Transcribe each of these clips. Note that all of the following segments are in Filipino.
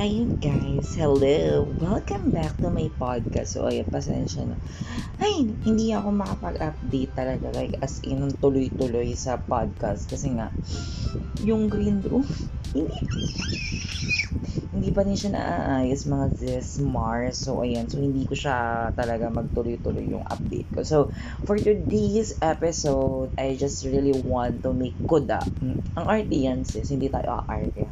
Ayun guys, hello! Welcome back to my podcast. So ayun, pasensya na. Ay, hindi ako makapag-update talaga like as in tuloy-tuloy sa podcast kasi nga yung green room hindi pa rin siya naaayos mga this Mars. So, ayan. So, hindi ko siya talaga magtuloy-tuloy yung update ko. So, for today's episode, I just really want to make kuda. Ang arte yan, sis. Hindi tayo aarte.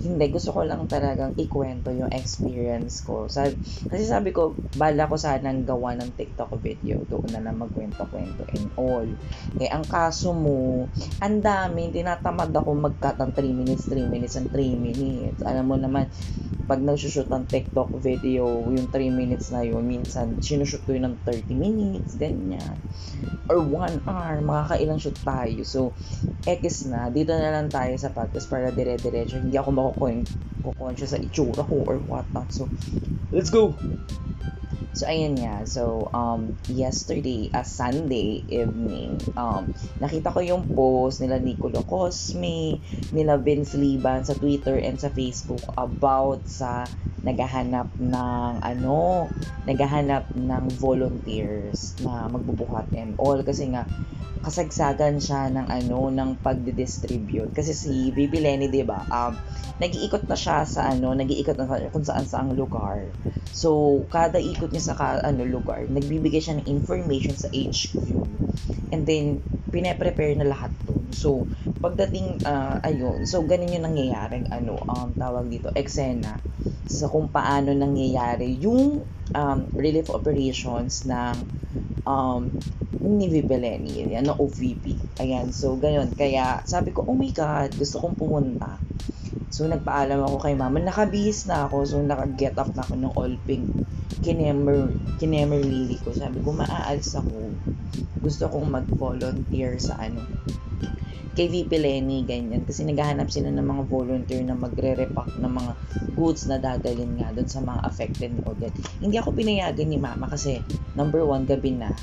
Hindi. Gusto ko lang talagang ikwento yung experience ko. Sabi, kasi sabi ko, bala ko sanang gawa ng TikTok video. Doon na lang magkwento-kwento and all. Kaya ang kaso mo, ang dami, tinatamad ako mag-cut ng 3 minutes, 3 minutes, and 3 minutes. Alam mo naman, pag nagsushoot ng TikTok video, yung 3 minutes na yun, minsan, sinushoot ko yun ng 30 minutes, ganyan. Or 1 hour, makakailang shoot tayo. So, X na, dito na lang tayo sa podcast para dire-diretso. Hindi ako makukonscious sa itsura ko or whatnot. So, let's go! So, ayun nga. So, um, yesterday, a uh, Sunday evening, um, nakita ko yung post nila Nicolo Cosme, nila Vince Liban sa Twitter and sa Facebook about sa naghahanap ng ano, naghahanap ng volunteers na magbubuhat and all kasi nga kasagsagan siya ng ano ng pagdi-distribute kasi si Bibi Lenny 'di ba um nag-iikot na siya sa ano nag-iikot na kung saan saang lugar. So kada ikot niya sa ka, ano lugar nagbibigay siya ng information sa HQ and then pine-prepare na lahat to so pagdating uh, ayun so ganun yung nangyayaring ano um tawag dito eksena sa kung paano nangyayari yung um, relief operations ng um, ni Vibeleni, yan, ng OVP. Ayan, so, ganyan. Kaya, sabi ko, oh my God, gusto kong pumunta. So, nagpaalam ako kay mama. Nakabihis na ako. So, naka-get up na ako ng all pink. Kinemer, kinemer lily ko. Sabi ko, maaalis ako. Gusto kong mag-volunteer sa ano, kay VP Lenny, ganyan. Kasi naghahanap sila ng mga volunteer na magre-repack ng mga goods na dadalhin nga doon sa mga affected ni Odette. Hindi ako pinayagan ni mama kasi number one, gabi na.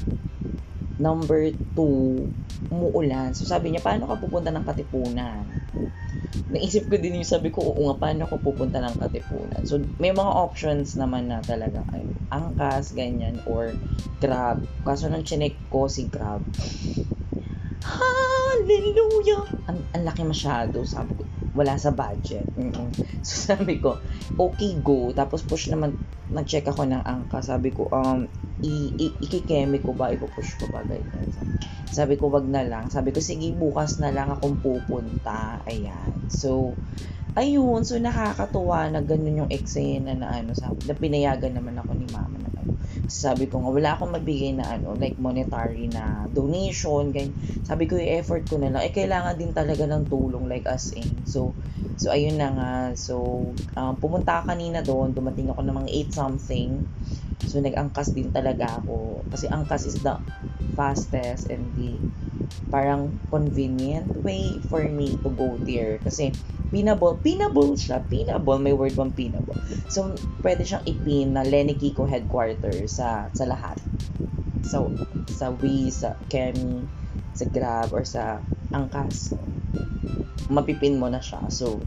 Number two, umuulan. So sabi niya, paano ka pupunta ng Katipunan? Naisip ko din yung sabi ko, oo nga, paano ako pupunta ng Katipunan? So may mga options naman na talaga, ay, angkas, ganyan, or grab. Kaso nang chinek ko si grab, Hallelujah! Ang, ang laki masyado, sabi ko. Wala sa budget. Mm-mm. So, sabi ko, okay, go. Tapos, push naman, nag-check ako ng angka. Sabi ko, um, i- i- ikikeme ko ba? Ipupush ko ba? Ganyan. Sabi ko, wag na lang. Sabi ko, sige, bukas na lang akong pupunta. Ayan. So, ayun. So, nakakatuwa na ganun yung eksena na ano, sabi, na pinayagan naman ako ni mama na sabi ko nga, wala akong mabigay na ano, like monetary na donation, ganyan. Sabi ko, i-effort ko na lang. Eh, kailangan din talaga ng tulong, like as in. So, so ayun na nga. So, um, pumunta kanina doon, dumating ako ng mga 8 something. So, nag-angkas din talaga ako. Kasi angkas is the fastest and the parang convenient way for me to go there. Kasi, pinable, pinable siya, pinable, may word bang pinable. So, pwede siyang ipin na Lenny Kiko headquarters sa, sa lahat. So, sa We, sa Kemi, sa Grab, or sa Angkas. Mapipin mo na siya. So,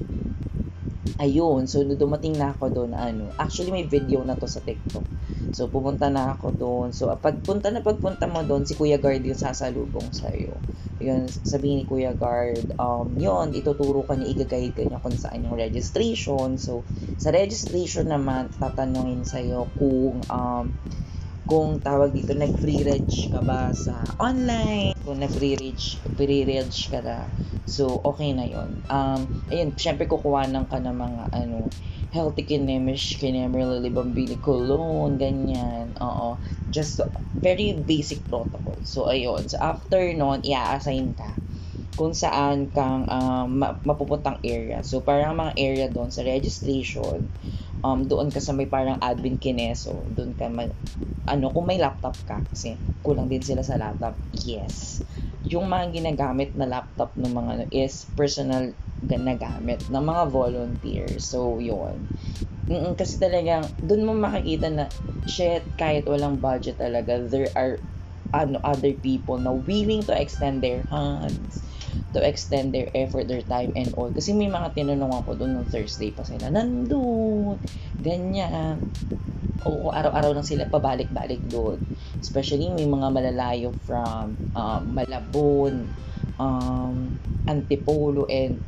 ayun. So, dumating na ako doon, ano, actually may video na to sa TikTok. So, pumunta na ako doon. So, pagpunta na pagpunta mo doon, si Kuya Guard yung sasalubong sa'yo yun, sabihin ni Kuya Guard, um, yun, ituturo ka niya, igagayid ka niya kung saan yung registration. So, sa registration naman, tatanungin sa'yo kung, um, kung tawag dito, nag-free reg ka ba sa online, kung nag-free reg, free reg ka na. So, okay na yun. Um, ayun, syempre kukuha ng ka ng mga, ano, healthy kinemish, kinemer, lalibambili, cologne, ganyan. Oo. Just very basic protocol. So, ayun. So, after nun, i-assign ka kung saan kang um, mapupuntang area. So, parang mga area doon sa registration, um, doon ka sa may parang admin kineso. Doon ka, mag, ano, kung may laptop ka, kasi kulang din sila sa laptop. Yes. Yung mga ginagamit na laptop ng mga ano, is personal ginagamit ng mga volunteers. So, yun. Mm-mm, kasi talagang, dun mo makikita na, shit, kahit walang budget talaga, there are ano, other people na willing to extend their hands to extend their effort, their time, and all. Kasi may mga tinanong ako doon nung Thursday pa sila, nandun, ganyan. Oo, araw-araw lang sila pabalik-balik doon. Especially may mga malalayo from um, Malabon, um, Antipolo, and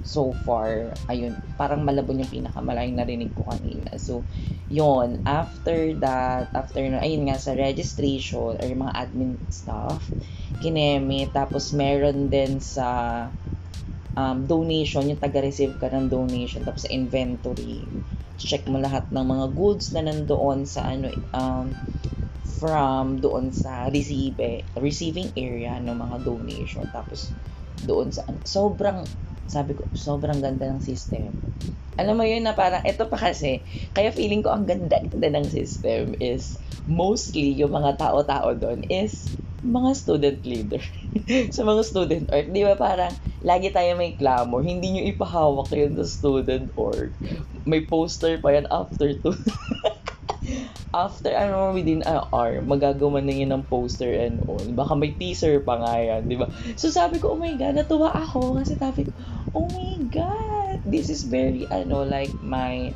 so far, ayun, parang Malabon yung pinakamalayong narinig ko kanina. So, yon after that, after ayun nga, sa registration or mga admin stuff, kineme, tapos meron din sa um, donation, yung taga-receive ka ng donation, tapos sa inventory, check mo lahat ng mga goods na nandoon sa ano, um, from doon sa receive, receiving area ng mga donation. Tapos, doon sa, sobrang sabi ko, sobrang ganda ng system. Alam mo yun na parang, ito pa kasi, kaya feeling ko ang ganda-ganda ng system is, mostly yung mga tao-tao doon is mga student leader. sa mga student org, di ba parang, lagi tayo may clamor, hindi nyo ipahawak yun sa student org. May poster pa yan after to. after ano within an hour magagawa na yun ng poster and all baka may teaser pa nga yan di ba so sabi ko oh my god natuwa ako kasi sabi ko oh my god this is very ano like my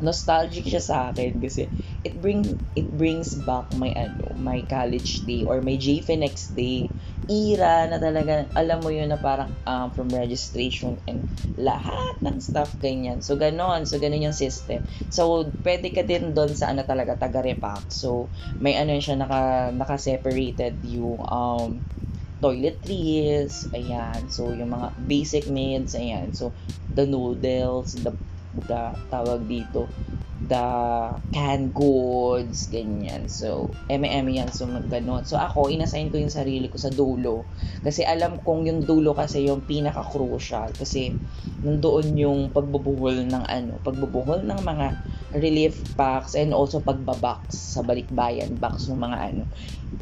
nostalgic siya sa akin kasi it bring it brings back my ano my college day or my JFNX day. Era na talaga alam mo yun na parang um, from registration and lahat ng stuff ganyan. So ganon. So ganon yung system. So pwede ka din doon sa ano talaga taga repack so may ano siya naka naka separated yung um toiletries, ayan. So, yung mga basic needs, ayan. So, the noodles, the the tawag dito the canned goods, ganyan. So, M&M yan, so ganon. So, ako, inassign ko yung sarili ko sa dulo. Kasi alam kong yung dulo kasi yung pinaka-crucial. Kasi, nandoon yung pagbubuhol ng ano, pagbubuhol ng mga relief packs and also pagbabox sa balikbayan box ng mga ano.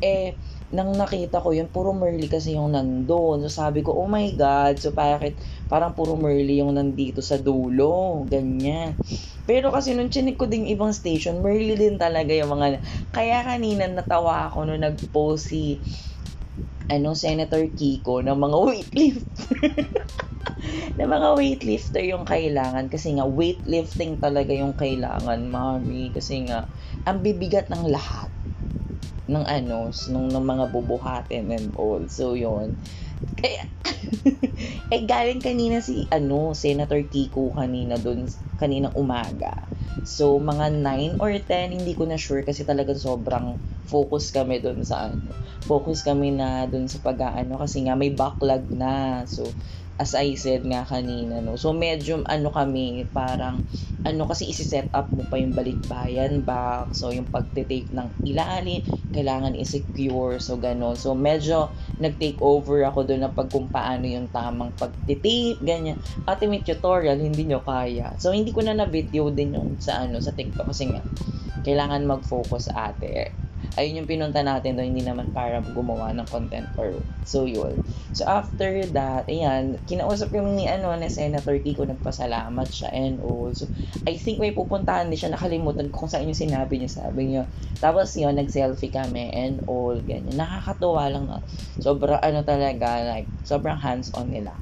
Eh, nang nakita ko yun, puro Merly kasi yung nandoon. So sabi ko, oh my God, so bakit parang puro Merly yung nandito sa dulo, ganyan. Pero kasi nung chinik ko ding ibang station, Merly din talaga yung mga, kaya kanina natawa ako nung nag-post si, ano, Senator Kiko ng mga weightlifter. na mga weightlifter yung kailangan kasi nga weightlifting talaga yung kailangan, mami. Kasi nga, ang bibigat ng lahat ng ano, nung ng mga bubuhatin and all. So, yon Kaya, eh, galing kanina si, ano, Senator Kiko kanina dun, kaninang umaga. So, mga 9 or 10, hindi ko na sure kasi talaga sobrang focus kami dun sa ano. Focus kami na dun sa pag-ano kasi nga may backlog na. So, as I said nga kanina, no. So, medyo ano kami, parang, ano kasi isi-set up mo pa yung balikbayan back. So, yung pagte-take ng ilalim, kailangan i-secure. So, ganun. So, medyo nag-take over ako doon na pag kung paano yung tamang pagte-tape, ganyan. Ultimate tutorial, hindi nyo kaya. So, hindi ko na na-video din yung sa ano, sa TikTok kasi nga, kailangan mag-focus ate ayun yung pinunta natin doon, hindi naman para gumawa ng content or so yun. So after that, ayan, kinausap yung ni ano ni Senator Kiko, nagpasalamat siya and all. So I think may pupuntahan din siya, nakalimutan ko kung saan yung sinabi niya, sabi niya. Tapos yun, nag-selfie kami and all, ganyan. Nakakatuwa lang na. Sobrang ano talaga, like, sobrang hands-on nila.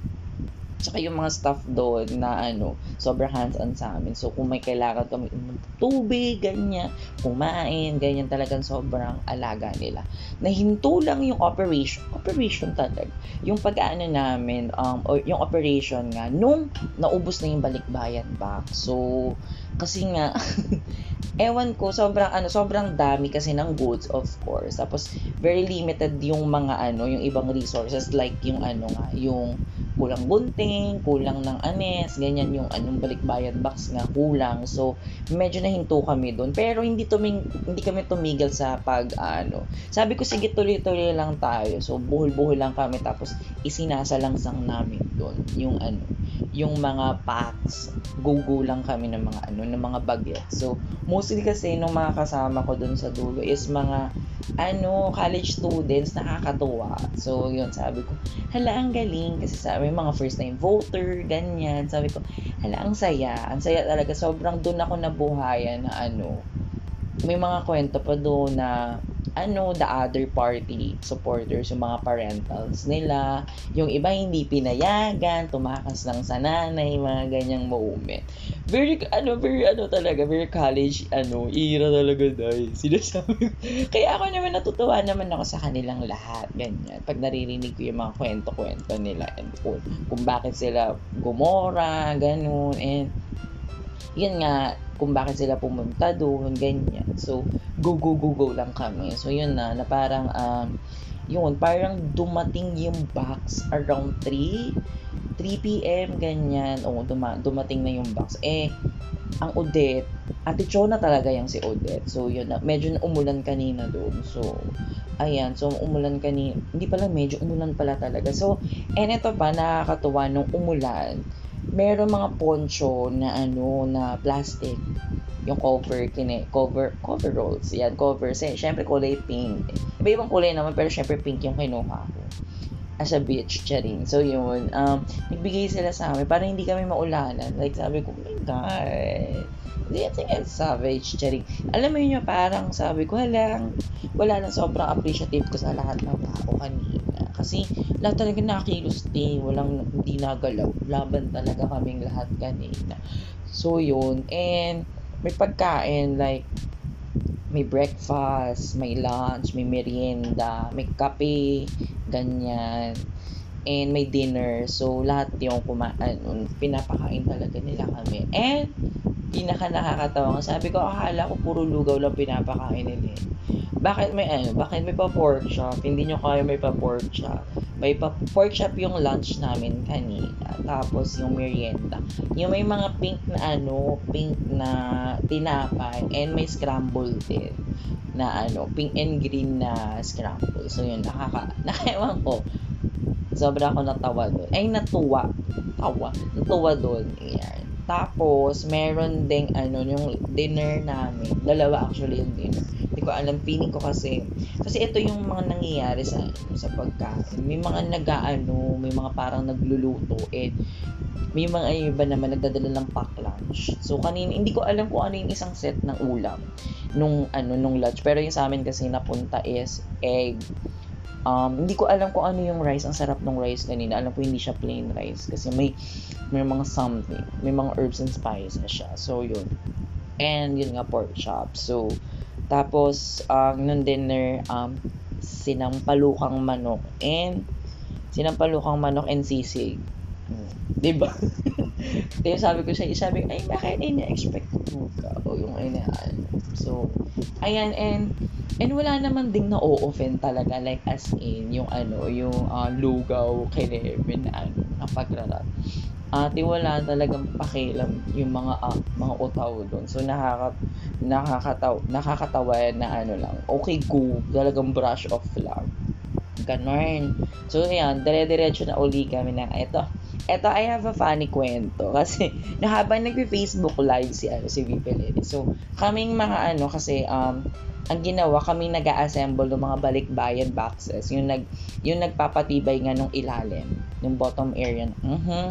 Tsaka yung mga staff doon na ano, sobrang hands-on sa amin. So, kung may kailangan kami tubig, ganyan, kumain, ganyan talagang sobrang alaga nila. Nahinto lang yung operation, operation talaga. Yung pag-ano namin, um, or yung operation nga, nung naubos na yung balikbayan back. So, kasi nga, ewan ko, sobrang ano, sobrang dami kasi ng goods, of course. Tapos, very limited yung mga ano, yung ibang resources, like yung ano nga, yung kulang gunting, kulang ng anes, ganyan yung anong balikbayan box nga kulang. So, medyo nahinto kami doon. Pero hindi tuming hindi kami tumigil sa pag ano. Sabi ko sige tuloy-tuloy lang tayo. So, buhol-buhol lang kami tapos isinasalangsang namin doon yung ano, yung mga packs. Go-go lang kami ng mga ano, ng mga bagets. So, mostly kasi nung mga kasama ko doon sa dulo is mga ano, college students, nakakatuwa. So, yun, sabi ko, hala, ang galing. Kasi sabi, mga first time voter, ganyan. Sabi ko, hala, ang saya. Ang saya talaga. Sobrang doon ako nabuhayan na ano, may mga kwento pa doon na ano, the other party supporters, yung mga parentals nila. Yung iba hindi pinayagan, tumakas lang sa nanay, mga ganyang moment. Very, ano, very, ano talaga, very college, ano, era talaga dahil. Sinasabi Kaya ako naman natutuwa naman ako sa kanilang lahat, ganyan. Pag naririnig ko yung mga kwento-kwento nila and kung, kung bakit sila gumora, ganun, and yun nga, kung bakit sila pumunta doon, ganyan. So, go, go, go, go lang kami. So, yun na, na parang, um, yun, parang dumating yung box around 3, 3 p.m., ganyan. O, duma, dumating na yung box. Eh, ang Odette, Ate Chona talaga yung si Odette. So, yun na, medyo na umulan kanina doon. So, ayan, so umulan kanina. Hindi pala, medyo umulan pala talaga. So, and ito pa, nakakatuwa nung umulan meron mga poncho na ano na plastic. Yung cover kine cover cover rolls. Yan cover. Eh syempre kulay pink. Iba ibang kulay naman pero syempre pink yung kinuha ko. As a beach charing. So yun. Um nagbigay sila sa amin para hindi kami maulanan. Like sabi ko oh my god. Hindi I think it's savage charing. Alam mo yun parang sabi ko halang wala na sobrang appreciative ko sa lahat ng tao kanina kasi lahat talaga nakilos din, walang hindi nagalaw. Laban talaga kaming lahat kanina. So yun, and may pagkain like may breakfast, may lunch, may merienda, may kape, ganyan. And may dinner. So, lahat yung kumaan, pinapakain talaga nila kami. And, pinaka nakakatawa. Sabi ko, akala ko puro lugaw lang pinapakain nila. Bakit may ano, bakit may pa pork chop? Hindi nyo kaya may pa pork chop. May pa pork chop yung lunch namin kanina. Tapos yung merienda. Yung may mga pink na ano, pink na tinapay and may scramble din na ano, pink and green na scramble. So yun, nakaka, nakaiwan ko. Sobra ako natawa doon. Ay, natuwa. Tawa. Natuwa doon. Ayan. Tapos, meron ding ano, yung dinner namin. Dalawa actually yung dinner hindi ko alam, feeling ko kasi, kasi ito yung mga nangyayari sa, sa pagkain. May mga nag-ano, may mga parang nagluluto, and may mga iba naman nagdadala ng pack lunch. So, kanina, hindi ko alam kung ano yung isang set ng ulam nung, ano, nung lunch. Pero yung sa amin kasi napunta is egg, Um, hindi ko alam kung ano yung rice. Ang sarap ng rice kanina. Alam ko hindi siya plain rice. Kasi may, may mga something. May mga herbs and spices siya. So, yun. And, yun nga, pork chop. So, tapos, ang um, nung dinner, um, sinampalukang manok and sinampalukang manok and sisig. Hmm. Diba? Kaya sabi ko sa sabi ay, bakit ina-expect mo ka? O yung inaan. So, ayan, and, and wala naman ding na-offend talaga, like as in, yung ano, yung uh, lugaw kay Levin na ano, na pagrarat ate wala talagang pakialam yung mga uh, mga utaw doon. So nakaka nakakataw nakakatawa na ano lang. Okay, go. Talagang brush off lang. Ganon. So, ayan, dire-diretso na uli kami na, eto, eto, I have a funny kwento. Kasi, na habang nagpe-Facebook live si, ano, si VP So, kaming mga ano, kasi, um, ang ginawa kami nag assemble ng mga balikbayan boxes. Yung nag yung nagpapatibay nga nung ilalim yung bottom area mm-hmm,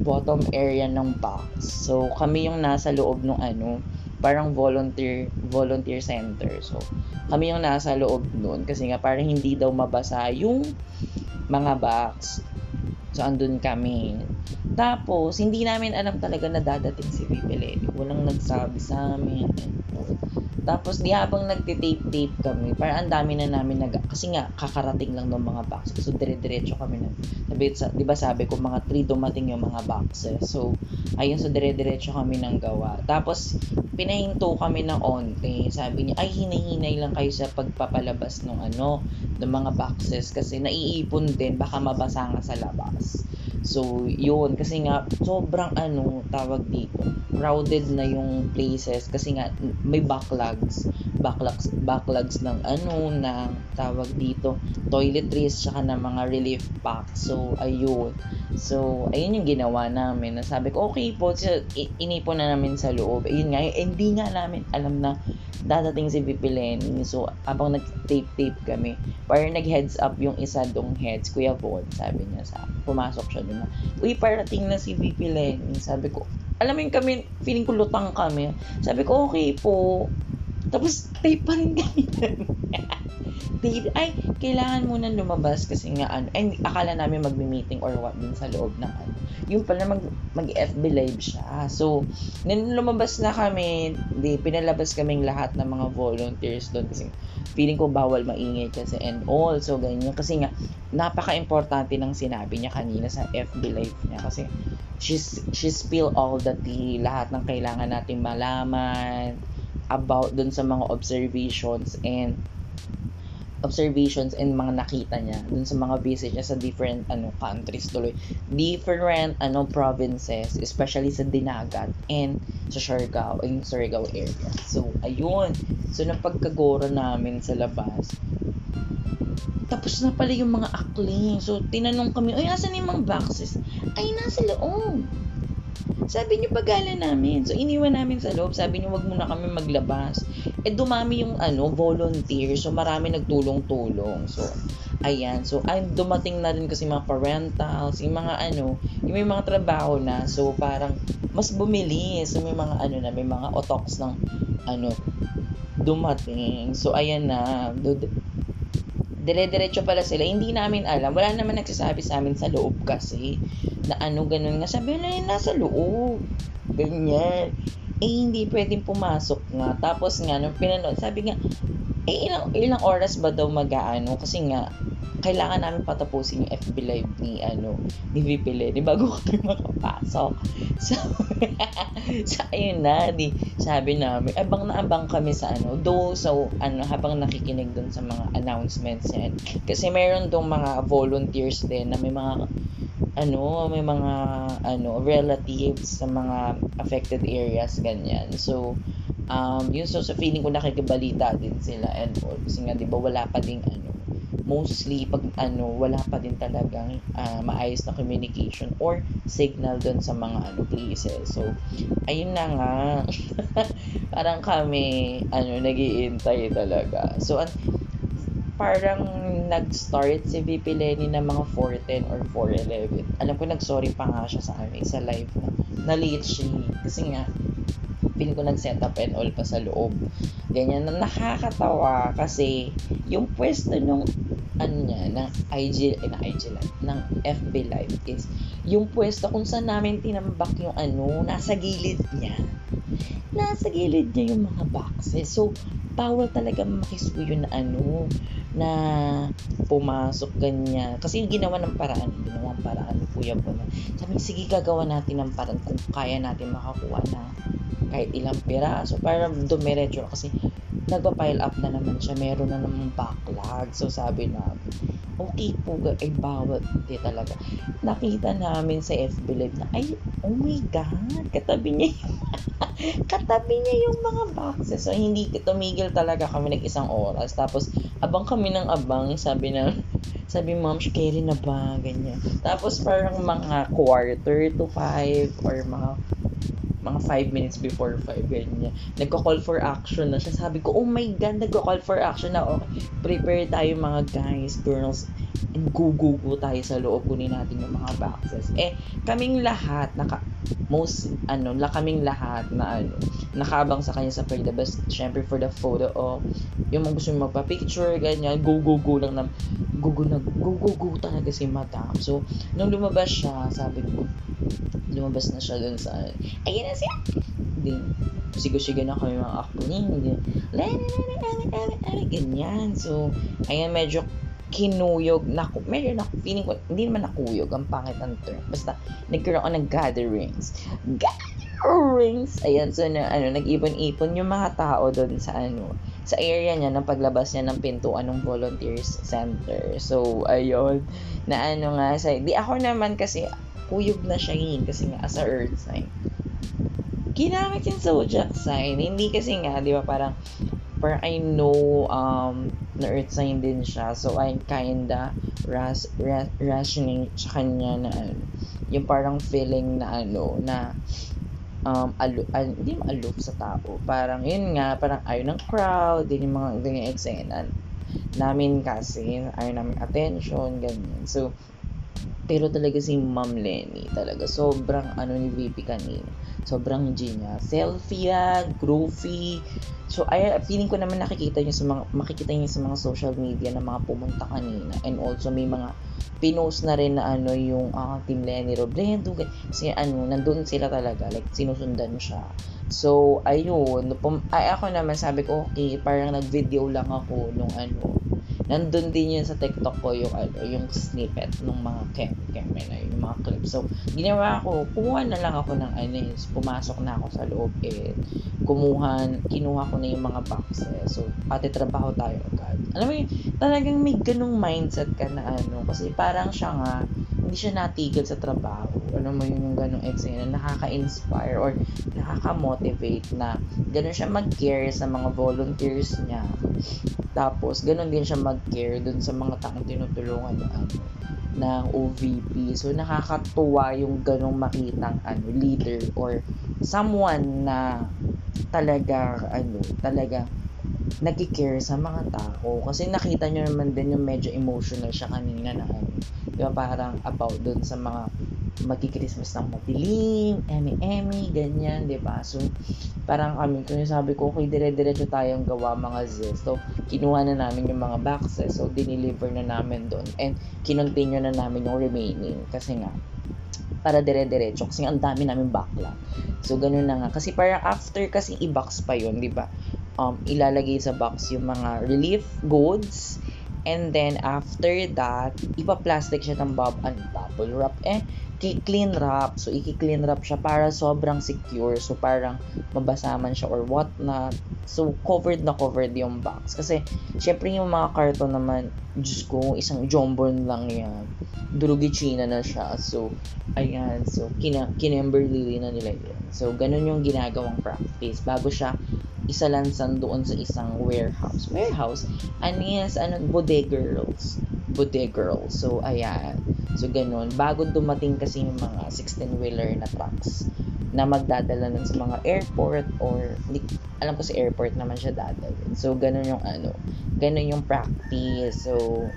bottom area ng box. So kami yung nasa loob ng ano parang volunteer volunteer center. So kami yung nasa loob noon kasi nga parang hindi daw mabasa yung mga box so andun kami tapos hindi namin alam talaga na dadating si Pipi walang nagsabi sa amin tapos di habang nagte-tape-tape kami, parang ang dami na namin nag kasi nga kakarating lang ng mga boxes. So dire-diretso kami na. Sabi, sa, 'di ba sabi ko mga 3 dumating yung mga boxes. So ayun so dire-diretso kami nang gawa. Tapos pinahinto kami ng onte. Sabi niya, ay hinay-hinay lang kayo sa pagpapalabas ng ano, ng mga boxes kasi naiipon din baka mabasa nga sa labas. So, yun. Kasi nga, sobrang ano, tawag dito. Crowded na yung places. Kasi nga, may backlogs. Backlogs, backlogs ng ano, ng tawag dito, toiletries, tsaka ng mga relief packs. So, ayun. So, ayun yung ginawa namin. Nasabi ko, okay po, inipon na namin sa loob. Ayun nga, eh, hindi nga namin alam na dadating si Lenny. So, abang nag-tape-tape kami, parang nag-heads up yung isa dong heads, Kuya Von, sabi niya sa pumasok siya doon na, uy, parating na si Lenny. Sabi ko, alam mo yung kami, feeling ko lutang kami. Sabi ko, okay po. Tapos, tape pa rin kami. tape, ay, kailangan muna lumabas kasi nga, ano, ay, akala namin magme-meeting or what din sa loob ng ano. Yung pala, mag, mag-FB live siya. So, nung lumabas na kami, di, pinalabas kaming lahat ng mga volunteers doon kasi feeling ko bawal maingay kasi and all. So, ganyan. Kasi nga, napaka-importante ng sinabi niya kanina sa FB live niya kasi she's, she spill all the tea, lahat ng kailangan nating malaman about dun sa mga observations and observations and mga nakita niya dun sa mga visit niya sa different ano countries tuloy. Different ano provinces especially sa Dinagat and sa Siargao in Surigao area. So ayun. So napagkagoro namin sa labas. Tapos na pala yung mga akling. So tinanong kami ay asan yung mga boxes? Ay nasa loob sabi niyo pagala namin. So, iniwan namin sa loob. Sabi niyo, wag muna kami maglabas. Eh, dumami yung ano, volunteer. So, marami nagtulong-tulong. So, ayan. So, ay, dumating na rin kasi mga parentals, yung mga ano, yung may mga trabaho na. So, parang mas bumilis. So, may mga ano na, may mga otoks ng ano, dumating. So, ayan na dire-diretso pala sila. Hindi namin alam. Wala naman nagsasabi sa amin sa loob kasi na ano ganun nga. Sabi na yun, nasa loob. Ganyan. Eh, hindi pwedeng pumasok nga. Tapos nga, nung pinanood, sabi nga, eh, ilang, ilang oras ba daw mag-ano? Kasi nga, kailangan namin patapusin yung FB Live ni ano ni VP Lenny bago kami makapasok. So, so ayun na, di, sabi namin, abang na abang kami sa ano, do so, ano, habang nakikinig dun sa mga announcements yan. Kasi meron dong mga volunteers din na may mga ano, may mga ano, relatives sa mga affected areas, ganyan. So, um, yun, so sa feeling ko nakikibalita din sila and all. Kasi nga, di ba, wala pa ding ano, mostly pag ano wala pa din talagang uh, maayos na communication or signal doon sa mga ano places so ayun na nga parang kami ano nagiiintay talaga so an parang nag-start si VP Lenny ng mga 410 or 411. Alam ko nag-sorry pa nga siya sa amin sa live na, na late siya. Kasi nga, feeling ko nag-set up and all pa sa loob. Ganyan na nakakatawa kasi yung pwesto nung ano niya, ng IG, eh, na IG live, ng FB live is yung pwesto kung saan namin tinambak yung ano, nasa gilid niya. Nasa gilid niya yung mga boxes. So, bawal talaga makisuyo na ano, na pumasok ganyan. Kasi ginawa ng paraan, ginawa ng paraan ni Kuya po na, sabi, sige gagawa natin ng paraan kung kaya natin makakuha na kahit ilang piraso. Para dumiretso kasi nagpa-pile up na naman siya meron na namang backlog. So sabi na okay po ay bawat di talaga. Nakita namin sa FB Live na ay oh my god katabi niya katabi niya yung mga boxes. So hindi tumigil talaga kami nag isang oras. Tapos abang kami ng abang sabi na sabi ma'am carry na ba ganyan tapos parang mga quarter to five or mga mga 5 minutes before 5, ganyan. Nagko-call for action na siya. Sabi ko, oh my God, nagko-call for action na. Okay, prepare tayo mga guys, girls, gugugo tayo sa loob. Kunin natin yung mga boxes. Eh, kaming lahat, naka, most, ano, la kaming lahat na, ano, nakabang sa kanya sa Pray the Best, syempre for the photo, o, oh, yung mga gusto yung magpa-picture, ganyan, go, go, go lang na, go, go, na, go, go, talaga si madam. So, nung lumabas siya, sabi ko, lumabas na siya dun sa, ayun na siya. Hindi, sigo-sigo na kami mga acting. Hindi, ganyan. So, ayan, medyo kinuyog na medyo na feeling ko hindi naman nakuyog ang pangit ang term. Basta nagkaroon ng gatherings. Gatherings! Ayan so na ano nag-ipon-ipon yung mga tao doon sa ano sa area niya ng paglabas niya ng pintuan ng volunteers center. So ayun. Na ano nga sa di ako naman kasi kuyog na siya yun kasi nga as a earth sign. Ginamit yung zodiac sign. Hindi kasi nga, di ba, parang parang I know um, na earth sign din siya. So, I'm kinda ras, ras, rationing sa kanya na ano, yung parang feeling na ano, na um, alo, al, hindi mo sa tao. Parang, yun nga, parang ayaw ng crowd, din yung mga ganyan eksena namin kasi, ayaw namin attention, ganyan. So, Pero talaga si Ma'am Lenny, talaga sobrang ano ni VP kanina. Sobrang G niya. Selfie yan, groovy. So, ay, feeling ko naman nakikita niyo sa mga, makikita niyo sa mga social media na mga pumunta kanina. And also, may mga pinost na rin na ano yung uh, Team Lenny Robredo. Kasi ano, nandun sila talaga. Like, sinusundan siya. So, ayun. Pum- ay, ako naman sabi ko, okay, parang nag-video lang ako nung ano, nandun din yun sa TikTok ko yung ano, yung snippet ng mga kem kem na yung mga clips. So, ginawa ko, kumuha na lang ako ng anis, pumasok na ako sa loob eh, kumuha, kinuha ko na yung mga boxes. So, ate trabaho tayo agad. Alam mo yun, talagang may ganung mindset ka na ano, kasi parang siya nga, hindi siya natigil sa trabaho. Ano mo yun yung ganung eksena, nakaka-inspire or nakaka-motivate na ganun siya mag-care sa mga volunteers niya. Tapos, ganun din siya mag-care dun sa mga taong tinutulungan ng ano, ng OVP. So, nakakatuwa yung ganong makitang ano, leader or someone na talaga, ano, talaga nagki-care sa mga tao. Kasi nakita nyo naman din yung medyo emotional siya kanina na ano, di ba parang about dun sa mga magki-Christmas ng madilim, emi-emi, ganyan, di ba? So, parang kami, kung sabi ko, okay, dire-diretso tayong gawa mga zest. So, kinuha na namin yung mga boxes, so, dineliver na namin doon. And, kinontinue na namin yung remaining. Kasi nga, para dire-diretso kasi ang dami namin backlog. So ganun na nga kasi para after kasi i-box pa 'yon, 'di ba? Um ilalagay sa box yung mga relief goods and then after that ipa-plastic siya ng bub and bubble wrap eh clean wrap. So, i-clean wrap siya para sobrang secure. So, parang mabasa man siya or what not. So, covered na covered yung box. Kasi, syempre yung mga karton naman, Diyos ko, isang jombon lang yan. Durugi China na siya. So, ayan. So, kina, kinemberly na nila yun. So, ganun yung ginagawang practice. Bago siya isalansan doon sa isang warehouse. Warehouse? Ano yes, ano, bodegarls. Bodegarls. So, ayan. So, ganun. Bago dumating kasi yung mga 16-wheeler na trucks na magdadala nun sa mga airport or alam ko sa airport naman siya dadalhin. So, ganun yung ano, ganun yung practice. So,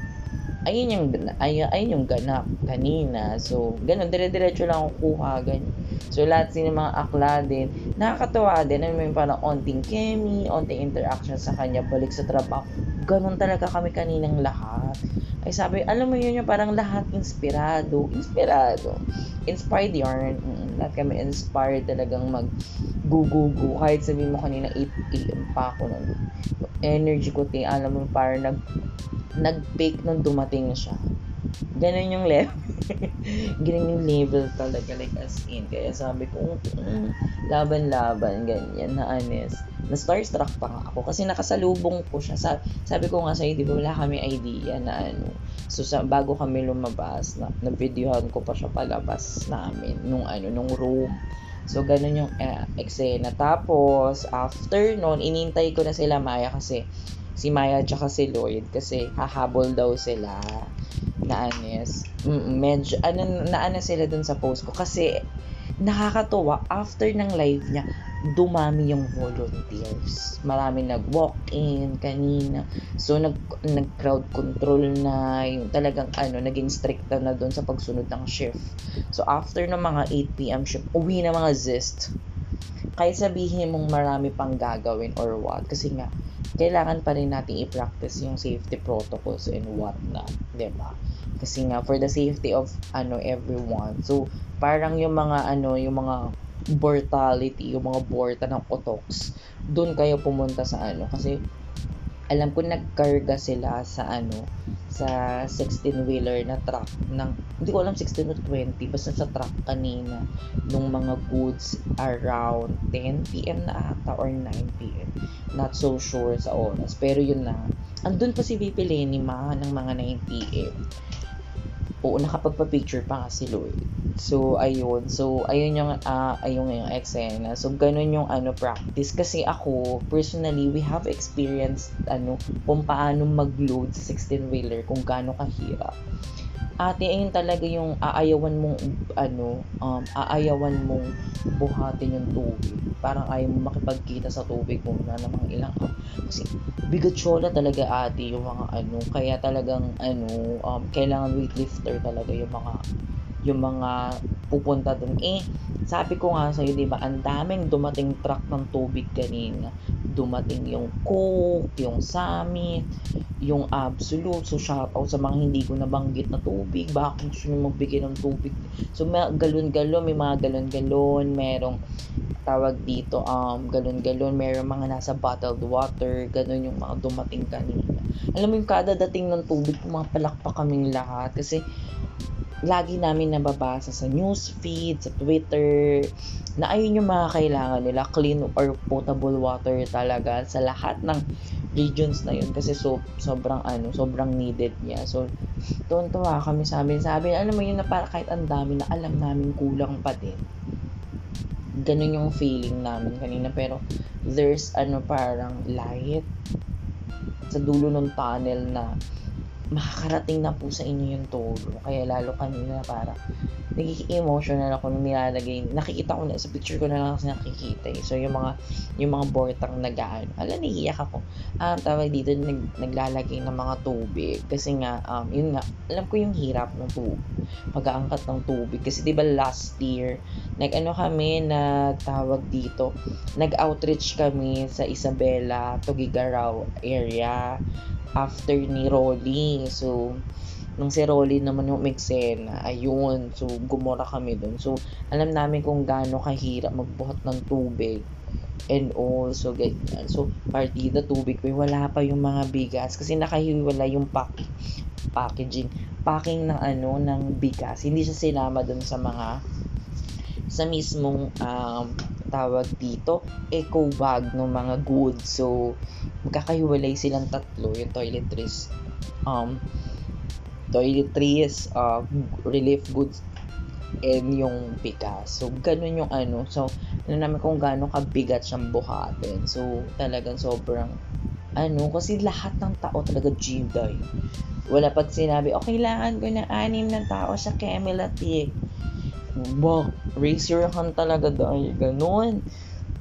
ayun yung ayun, ayun yung ganap kanina. So, ganun dire-diretso lang ako kuha ganyan. So, lahat sila mga akla din. Nakakatawa din. Ano yung parang onting chemi, onting interaction sa kanya, balik sa trabaho. Ganun talaga kami kaninang lahat. Ay sabi, alam mo yun yung parang lahat inspirado. Inspirado. Inspired yarn. Mm, lahat kami inspired talagang mag gugugu. Kahit sabi mo kanina 8 a.m. pa ako nun. Energy ko, ting, alam mo, parang nag nag-bake nung dumating siya. Ganun yung level. Ganun yung level talaga, like as in. Kaya sabi ko, mm, laban-laban, ganyan, na honest na starstruck pa nga ako kasi nakasalubong ko siya. Sabi, sabi ko nga sa'yo, di ba wala kami idea na ano. So, sa, bago kami lumabas, na, na-videohan ko pa siya palabas namin nung ano, nung room. So, ganun yung uh, eksena. Tapos, after noon, inintay ko na sila Maya kasi si Maya at si Lloyd kasi hahabol daw sila na anes. Medyo, ano, na ano sila dun sa post ko. Kasi nakakatuwa after ng live niya dumami yung volunteers. Marami nag walk in kanina. So nag nag crowd control na yung talagang ano naging strict na doon sa pagsunod ng shift. So after ng mga 8 PM shift uwi na mga zest. Kahit sabihin mong marami pang gagawin or what. Kasi nga kailangan pa rin natin i-practice yung safety protocols and what not, ba? Kasi nga for the safety of ano everyone. So parang yung mga ano, yung mga mortality, yung mga borta ng otox, doon kayo pumunta sa ano kasi alam ko nagkarga sila sa ano sa 16 wheeler na truck ng hindi ko alam 16 or 20 basta sa truck kanina nung mga goods around 10 PM na ata or 9 PM not so sure sa oras pero yun na. Andun pa si VP Lenny ma ng mga 9 PM oo nakapagpa-picture pa nga si Lloyd So, ayun. So, ayun yung, uh, ayun yung eksena. So, ganun yung ano, practice. Kasi ako, personally, we have experienced, ano, kung paano mag-load sa 16-wheeler, kung gaano kahirap. Ate ayun talaga yung aayawan mong ano um, aayawan mong buhatin yung tubig. Parang ayaw mo makipagkita sa tubig mo na ng mga ilang um, kasi bigatchola talaga ate yung mga ano. Kaya talagang ano um, kailangan weightlifter talaga yung mga yung mga pupunta dun. Eh sabi ko nga sa'yo, di ba, ang daming dumating truck ng tubig kanina. Dumating yung Coke, yung Summit, yung Absolute. So, shout out sa mga hindi ko nabanggit na tubig. Baka gusto nyo magbigay ng tubig. So, may galon-galon, may mga galon-galon, merong tawag dito, um, galon-galon, merong mga nasa bottled water, ganun yung mga dumating kanina. Alam mo yung kada dating ng tubig, mga palakpak kaming lahat. Kasi, lagi namin nababasa sa news feed, sa Twitter, na ayun yung mga kailangan nila, clean or potable water talaga sa lahat ng regions na yun kasi so, sobrang ano, sobrang needed niya. So, tuwan-tuwa kami sa amin. Sabi, alam mo yun na para kahit ang dami na alam namin kulang pa din. Ganun yung feeling namin kanina. Pero, there's ano parang light sa dulo ng tunnel na makakarating na po sa inyo yung tulong. Kaya lalo kanina para nagiging emotional ako nung nilalagay. Nakikita ko na sa picture ko na lang kasi nakikita eh. So yung mga yung mga bortang nagaan. Ala naiiyak ako. Um, tawag dito nag, naglalagay ng mga tubig kasi nga um, yun nga alam ko yung hirap ng tubig. Pag-aangkat ng tubig kasi 'di ba last year nag-ano kami nagtawag dito. Nag-outreach kami sa Isabela, Tugigaraw area after ni Rolly. So, nung si Rolly naman yung Mexena, ayun, so gumora kami dun. So, alam namin kung gaano kahirap magbuhat ng tubig and also ganyan. So, partida tubig, may wala pa yung mga bigas kasi nakahiwala yung pack packaging, packing ng ano, ng bigas. Hindi siya sinama dun sa mga sa mismong um, tawag dito, eco bag ng mga goods. So, magkakahiwalay silang tatlo, yung toiletries, um, toiletries, uh, relief goods, and yung bigas. So, ganun yung ano. So, ano namin kung gaano kabigat siyang buhatin. So, talagang sobrang ano, kasi lahat ng tao talaga G-die. Wala pag sinabi, oh, kailangan ko ng anim na tao sa Kemilatik Bak, raise your hand talaga dahil ganun.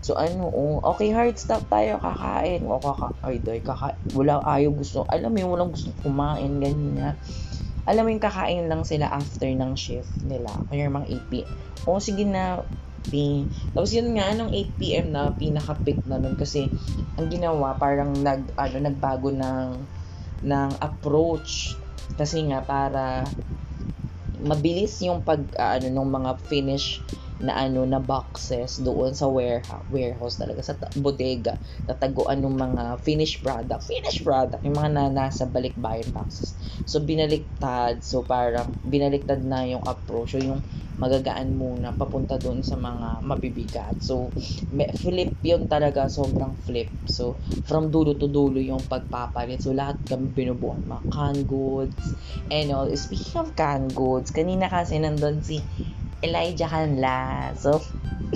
So ano, oh, okay hard stop tayo kakain. O kaka ay dahil kaka wala ayaw gusto. Alam mo yung walang gusto kumain ganyan. Alam mo yung kakain lang sila after ng shift nila. Kaya mga 8 p. O sige na P. Tapos yun nga nung 8 PM na pinaka-peak na nun kasi ang ginawa parang nag ano nagbago ng ng approach kasi nga para mabilis yung pag uh, ano ng mga finish na ano na boxes doon sa warehouse, warehouse talaga sa bodega. Tataguan ng mga finished product. Finished product yung mga na nasa balikbayan boxes. So binaliktad. So parang binaliktad na yung approach so yung magagaan muna papunta doon sa mga mabibigat. So flip yun talaga sobrang flip. So from dulo to dulo yung pagpapalit. So lahat kami binubuhan mga canned goods and all. Speaking of canned goods kanina kasi nandun si Elijah Canla. So,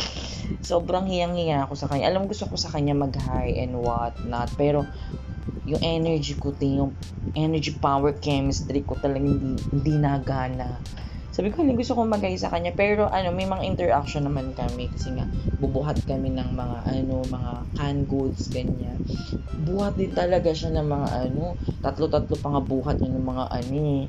sobrang hiyang-hiya ako sa kanya. Alam gusto ko sa kanya mag-high and what not. Pero, yung energy ko, yung energy power chemistry ko talaga hindi, hindi nagana. Sabi ko, hindi gusto ko mag sa kanya. Pero, ano, may mga interaction naman kami. Kasi nga, bubuhat kami ng mga, ano, mga canned goods, ganyan. Buhat din talaga siya ng mga, ano, tatlo-tatlo pa nga buhat niya ng mga, ano, eh,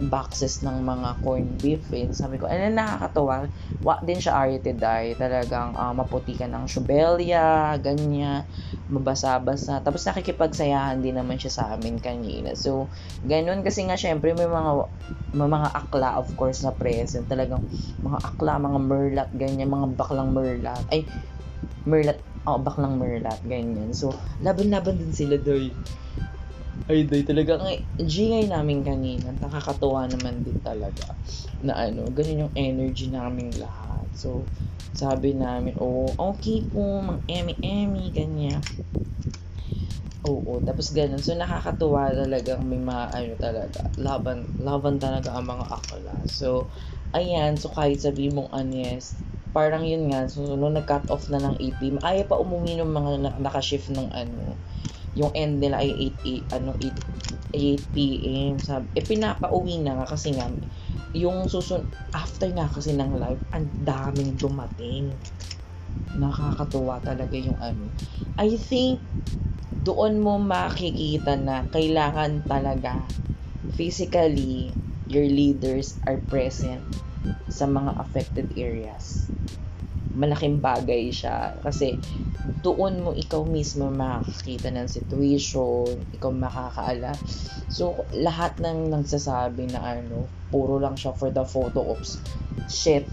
boxes ng mga corned beef. Eh. Sabi ko, ano nakakatawa, wa din siya aritiday. Talagang uh, maputi ka ng shubelia, ganyan, mabasa-basa. Tapos nakikipagsayahan din naman siya sa amin kanina. So, ganun kasi nga syempre may mga may mga akla of course na present. Talagang mga akla, mga merlat, ganyan, mga baklang merlat. Ay, merlat, oh, baklang merlat, ganyan. So, laban-laban din sila doy. Ay, day talaga. Ang GI namin kanina, nakakatuwa naman din talaga. Na ano, ganun yung energy namin lahat. So, sabi namin, oh, okay po, mang emi-emi, ganyan. Oo, tapos ganun. So, nakakatuwa talaga may mga, ano talaga, laban, laban talaga ang mga akala. So, ayan, so kahit sabi mong honest, parang yun nga, so, nung nag-cut off na ng AP, ayaw pa umuwi ng mga nakashift ng ano, yung end nila ay 8, 8 ano 8 8pm. Sabi, eh, pinapauwi na nga kasi nga, yung susun after nga kasi ng live, ang daming dumating. Nakakatuwa talaga yung ano. I think, doon mo makikita na kailangan talaga physically your leaders are present sa mga affected areas. Malaking bagay siya kasi doon mo ikaw mismo makakita ng situation, ikaw makakaala. So, lahat ng nagsasabi na ano, puro lang siya for the photo ops. Shit,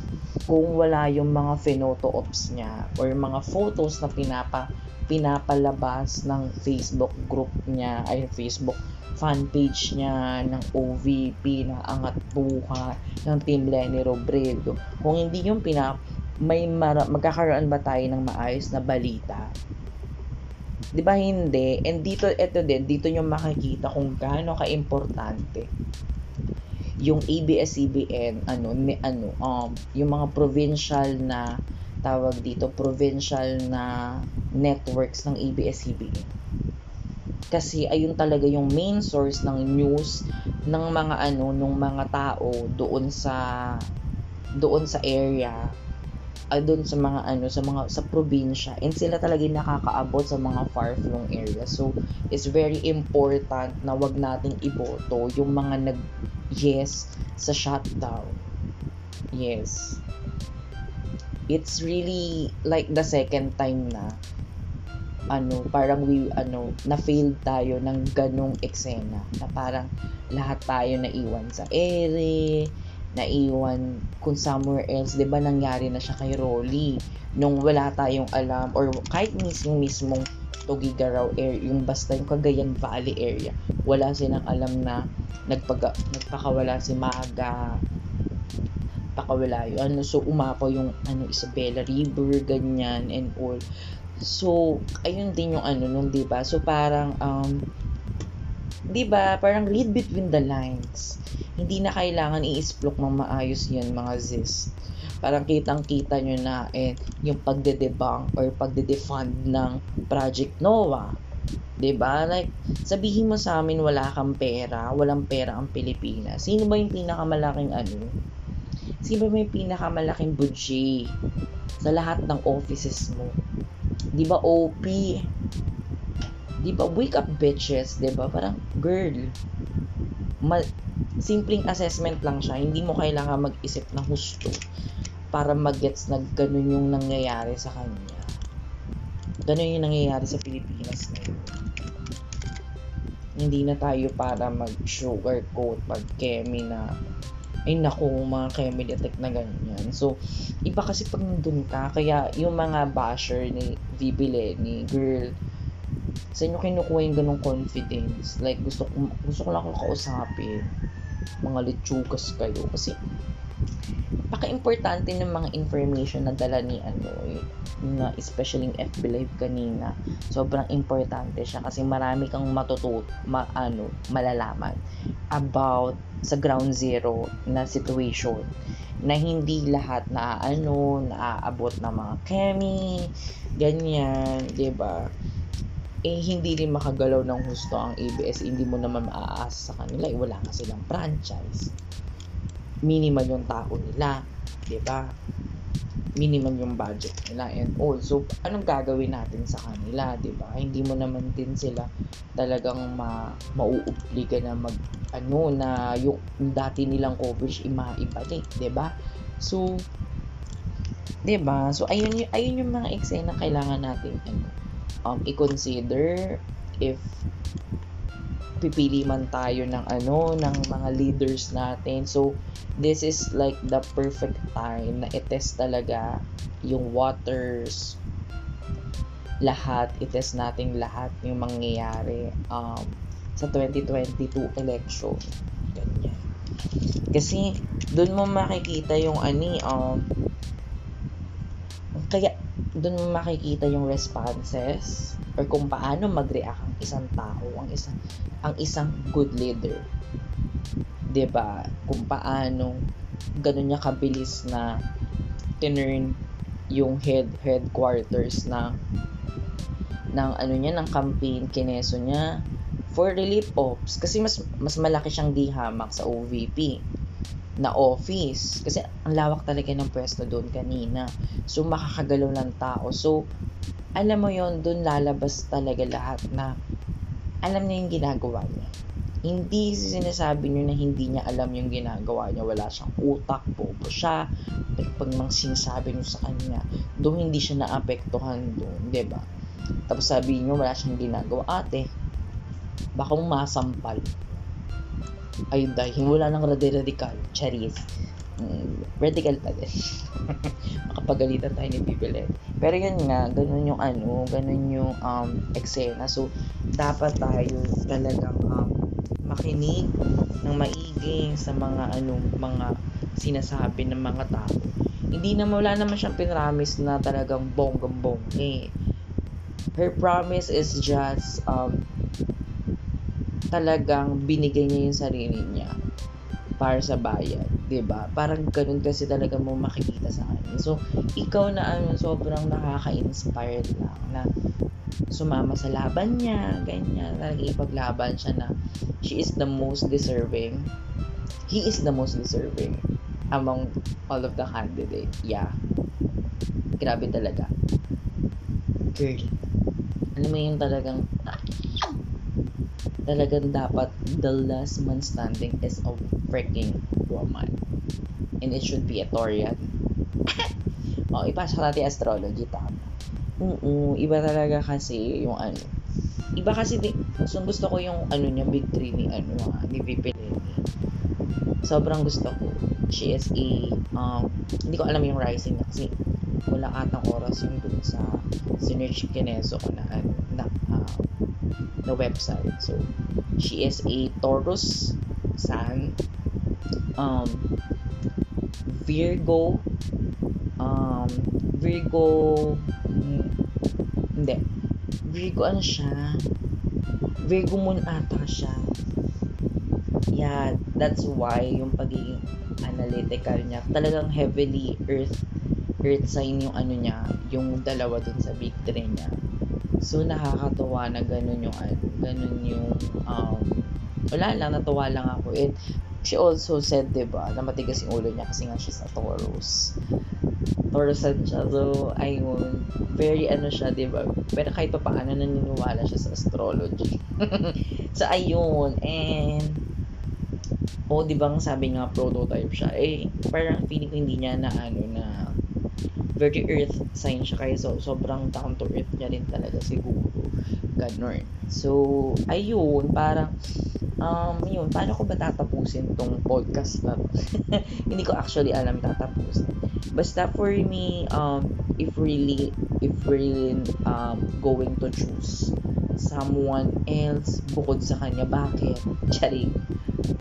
kung wala yung mga photo ops niya or mga photos na pinapa pinapalabas ng Facebook group niya ay Facebook fan page niya ng OVP na Angat Buhay ng Team Lenny Robredo kung hindi yung pinap may mara- magkakaroon ba tayo ng maayos na balita? 'di ba hindi? And dito ito din dito nyo makikita kung gaano ka-importante yung ABS-CBN ano ni ano um yung mga provincial na tawag dito provincial na networks ng ABS-CBN kasi ayun talaga yung main source ng news ng mga ano ng mga tao doon sa doon sa area uh, doon sa mga ano sa mga sa probinsya and sila talaga yung nakakaabot sa mga far flung area so it's very important na wag nating iboto yung mga nag yes sa shutdown. Yes. It's really like the second time na ano, parang we, ano, na-failed tayo ng ganong eksena na parang lahat tayo naiwan sa ere, naiwan kung somewhere else, 'di ba nangyari na siya kay Rolly nung wala tayong alam or kahit mismo mismong Tugigaraw area, yung basta yung Cagayan Valley area, wala silang alam na nagpag nagpakawala si Maga, pakawala yun. Ano, so umapaw yung ano, Isabela River, ganyan and all. So, ayun din yung ano nun, 'di ba? So parang um 'di ba, parang read between the lines. Hindi na kailangan i-explore ng maayos 'yan, mga zis. Parang kitang-kita nyo na eh, yung pagde-debunk or pagde-defund ng Project Noah. 'di ba? Like sabihin mo sa amin wala kang pera, walang pera ang Pilipinas. Sino ba yung pinakamalaking ano? Sino ba yung pinakamalaking budget sa lahat ng offices mo? 'Di ba OP? 'Di ba wake up bitches, 'di ba? Parang girl. Ma- simpleng assessment lang siya. Hindi mo kailangan mag-isip ng husto para mag-gets na ganun yung nangyayari sa kanya. Ganun yung nangyayari sa Pilipinas ngayon. Hindi na tayo para mag-sugarcoat, mag-kemi na ay naku, mga Kemily attack na ganyan. So, iba kasi pag nandun ka, kaya yung mga basher ni VP Lenny, girl, sa inyo kinukuha yung ganong confidence. Like, gusto ko, gusto ko lang akong kausapin. Mga litsugas kayo. Kasi, paka-importante ng mga information na dala ni ano, na especially yung FB Live kanina. Sobrang importante siya kasi marami kang matutut, ma, ano, malalaman about sa ground zero na situation na hindi lahat na ano, naaabot ng mga kemi, ganyan, 'di ba? Eh, hindi rin makagalaw ng husto ang ABS, hindi mo naman maaasa sa kanila, eh, wala nga silang franchise. Minimal yung tao nila, 'di ba? Minimal yung budget nila and also anong gagawin natin sa kanila, 'di ba? Hindi mo naman din sila talagang ma mauubliga na mag ano na yung dati nilang coverage imaibalik, 'di ba? So 'di ba? So ayun ayun yung mga eksena kailangan natin ano um i-consider if pipili man tayo ng ano ng mga leaders natin. So this is like the perfect time na i-test talaga yung waters lahat, i-test natin lahat yung mangyayari um, sa 2022 election. Ganyan. Kasi, doon mo makikita yung ani, um, kaya, doon makikita yung responses or kung paano mag-react ang isang tao, ang isang, ang isang good leader. 'di ba Kung paano ganun niya kabilis na tinurn yung head headquarters na ng ano niya ng campaign kineso niya for relief ops. Kasi mas mas malaki siyang dihamak sa OVP na office. Kasi ang lawak talaga ng pwesto doon kanina. So makakagalaw ng tao. So alam mo yon doon lalabas talaga lahat na alam niya yung ginagawa niya. Hindi sinasabi niyo na hindi niya alam yung ginagawa niya. Wala siyang utak bobo siya. Pag mang sinasabi niyo sa kanya doon hindi siya naapektuhan doon ba? Tapos sabi niyo wala siyang ginagawa. Ate baka masampal ay dahil wala nang radical charis. Mm, radical pa din. Makapagalitan tayo ni Bibilet pero yun nga ganun yung ano ganun yung um, eksena. So dapat tayo talagang um, makinig ng maigi sa mga ano mga sinasabi ng mga tao. Hindi na wala naman siyang pinramis na talagang bonggang bongge her promise is just um, talagang binigay niya yung sarili niya para sa bayan, 'di ba? Parang ganun kasi talaga mo makikita sa kanya. So, ikaw na ano, sobrang nakaka-inspired lang na sumama sa laban niya, ganyan, talaga ipaglaban siya na she is the most deserving. He is the most deserving among all of the candidates. Yeah. Grabe talaga. Girl. Ano mo yung talagang talagang dapat the last man standing is a freaking woman. And it should be a Torian. oh, ipasok natin astrology, tama. Oo, iba talaga kasi yung ano. Iba kasi, di, so gusto ko yung ano niya, big three ni ano, ha, ni VP. Sobrang gusto ko. She is a, um, hindi ko alam yung rising niya kasi wala atang oras yung dun sa sinerch kineso ko na ano, na, uh, na website. So, she is a Taurus Sun, um, Virgo, um, Virgo, mm, hindi, Virgo ano siya, Virgo moon ata siya. Yeah, that's why yung pagiging analytical niya, talagang heavily earth earth sign yung ano niya, yung dalawa dun sa big three niya. So, nakakatuwa na ganun yung, ganun yung, um, wala lang, natuwa lang ako. And, she also said, di ba, na matigas yung ulo niya kasi nga siya sa Taurus. Taurusan siya. So, ayun, very ano siya, di ba? Pero kahit pa paano naniniwala siya sa astrology. so, ayun. And, oh, di ba sabi nga prototype siya, eh, parang feeling ko hindi niya na ano na very earth sign siya kaya so, sobrang down to earth niya rin talaga siguro. Ganun so ayun parang um yun paano ko ba tatapusin tong podcast na hindi ko actually alam tatapusin. Basta for me um if really if really um going to choose someone else bukod sa kanya bakit? Charing.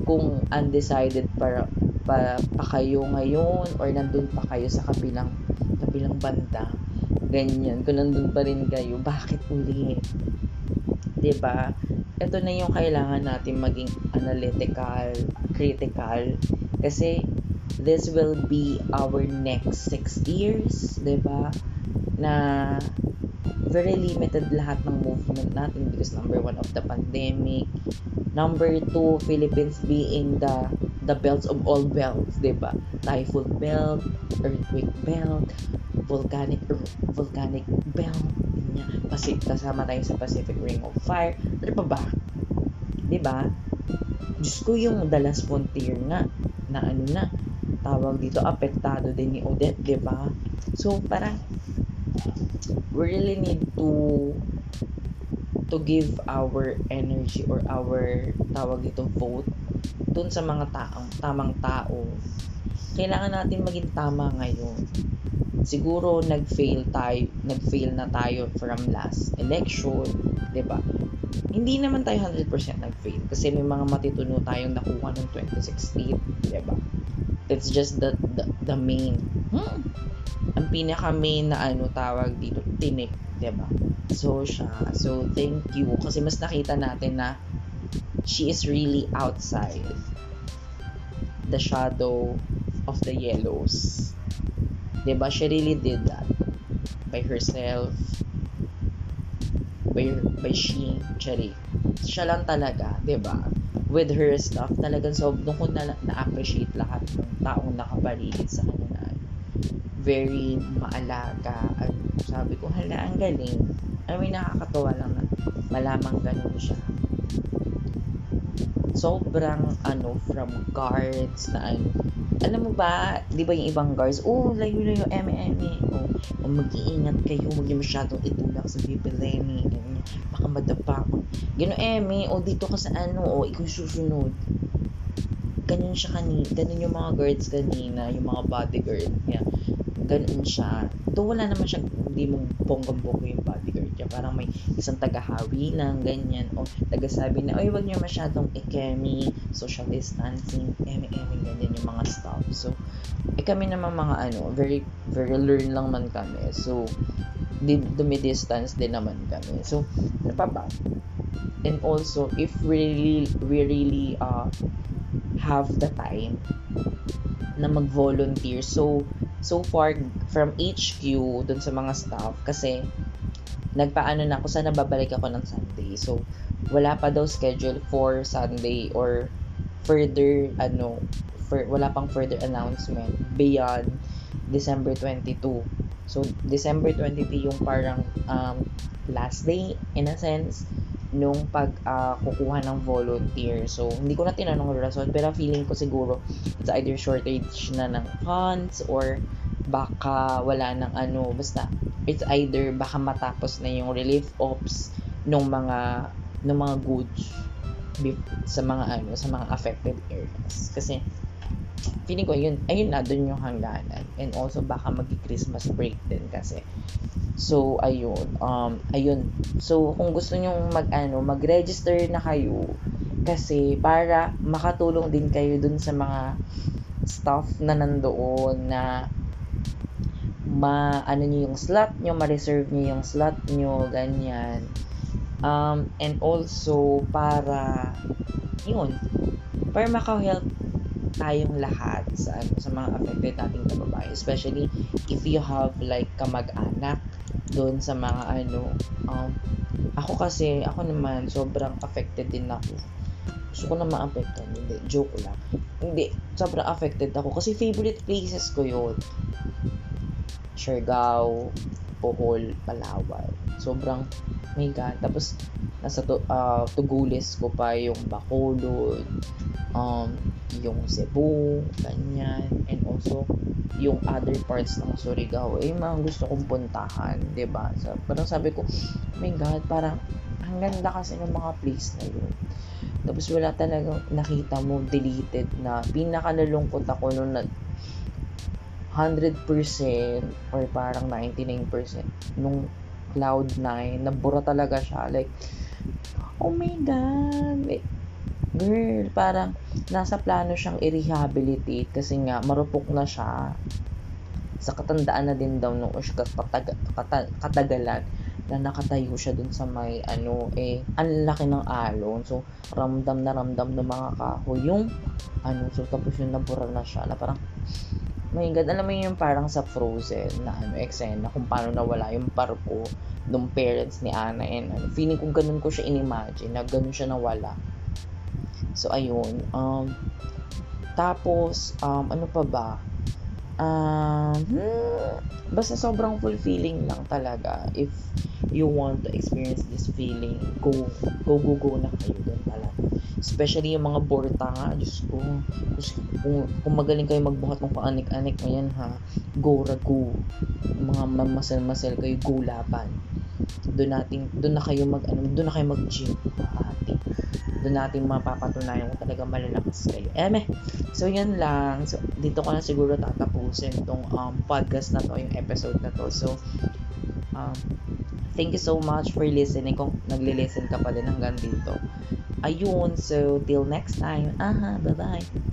Kung undecided para pa, pa kayo ngayon or nandun pa kayo sa kabilang kabilang banda. Ganyan. Kung nandun pa rin kayo, bakit uli? ba diba? Ito na yung kailangan natin maging analytical, critical. Kasi, this will be our next six years, ba diba? Na very limited lahat ng movement natin because number one of the pandemic number two Philippines being the the belts of all belts di ba typhoon belt earthquake belt volcanic volcanic belt niya Pacific kasama tayo sa Pacific Ring of Fire. Ano pa ba? Di ba Diyos ko yung Last Frontier nga na ano na tawag dito apektado din ni Odette di ba so parang we really need to to give our energy or our tawag dito vote dun sa mga taong tamang tao. Kailangan natin maging tama ngayon. Siguro nag-fail tayo nag-fail na tayo from last election 'di ba? Hindi naman tayo 100% nag-fail kasi may mga matituno tayong nakuha ng 2016 'di ba? It's just the, the, the main. Hmm, ang pinaka main na ano tawag dito tinik 'di ba? So siya so thank you. Kasi mas nakita natin na she is really outside the shadow of the yellows 'di ba she really did that by herself by by she Cherry siya lang talaga, 'di ba? With her stuff, talagang so doon ko na na-appreciate lahat ng taong nakapaligid sa kanya na very maalaga at sabi ko, hala, ang galing. I mean, nakakatawa lang na malamang ganun siya. Sobrang, ano, from guards na ano, alam mo ba, di ba yung ibang guards, oh, layo-layo, eme, eme, oh, oh mag-iingat kayo, huwag niyo masyadong itulak sa Bibi Lenny, ganyan, baka madapa ako. Gano'n, eme, oh, dito ka sa ano, oh, ikaw susunod. Ganyan siya kanina, ganun yung mga guards kanina, yung mga bodyguard niya. Ganun siya. Ito wala naman siya, hindi mong bonggang-bongga yung bodyguard. Parang may isang tagahawi lang, ganyan. O tagasabi na, oy, wag niyo masyadong ikemi, social distancing, eme, eme, ganyan yung mga stuff. So, eh kami naman mga ano, very, very learn lang man kami. So, di, dumi-distance din naman kami. So, ano pa ba? And also, if really, we really uh, have the time na mag-volunteer. So, so far from HQ dun sa mga staff kasi nagpaano na ako sana babalik ako ng Sunday. So wala pa daw schedule for Sunday or further ano for, wala pang further announcement beyond December 22. So December 22 yung parang um, last day in a sense nung pag uh, kukuha ng volunteer. So, hindi ko na tinanong rason, pero feeling ko siguro it's either shortage na ng funds or baka wala ng ano, basta it's either baka matapos na yung relief ops ng mga ng mga goods sa mga ano, sa mga affected areas. Kasi feeling ko yun, ayun na doon yung hangganan. And also baka magi-Christmas break din kasi. So ayun, um ayun. So kung gusto niyo mag ano, mag-register na kayo kasi para makatulong din kayo dun sa mga staff na nandoon na ma ano niyo yung slot niyo, ma-reserve niyo yung slot niyo, ganyan. Um, and also para yun, para maka-help tayong lahat sa ano, sa mga affected nating kababayan. Especially if you have like kamag-anak doon sa mga ano um, ako kasi ako naman sobrang affected din ako. Gusto ko na ma-affected hindi joke lang. Hindi sobrang affected ako. Kasi favorite places ko yun Siargao Bohol, Palawan sobrang god tapos nasa to, uh, Tugulis ko pa yung Bacolod um, yung Cebu, ganyan, and also yung other parts ng Surigao, eh, mga gusto kong puntahan, ba diba? So, parang sabi ko, oh my God, parang, ang ganda kasi ng mga place na yun. Tapos wala talagang nakita mo deleted na pinaka nalungkot ako nung na 100% or parang 99% nung Cloud9, nabura talaga siya. Like, oh my God, girl, parang nasa plano siyang i-rehabilitate kasi nga marupok na siya. Sa katandaan na din daw nung katag, katag, katagalan na nakatayo siya dun sa may ano eh ang laki ng alon so ramdam na ramdam ng mga kahoy yung ano so tapos yung nabura na siya na parang my God, alam mo yung parang sa Frozen na ano, eksena kung paano nawala yung parko ng parents ni Anna and ano, feeling ko ganun ko siya in-imagine na ganun siya nawala So, ayun. Um, tapos, um, ano pa ba? Hmm, basta sobrang fulfilling lang talaga. If you want to experience this feeling, go, go, go, go na kayo doon talaga. Especially yung mga borta nga, Diyos ko. Kung, kung magaling kayo magbuhat ng paanik-anik, ayan ha, go ra go. Mga mamasal-masal kayo, go laban. Doon natin, doon na kayo mag, ano, doon na kayo mag-gym. Ate doon natin mapapatunayan kung talaga malalakas kayo. Eme. So, yun lang. So, dito ko na siguro tapusin tong um, podcast na to, yung episode na to. So, um, thank you so much for listening kung nagli-listen ka pa din hanggang dito. Ayun, so till next time. Aha, bye-bye.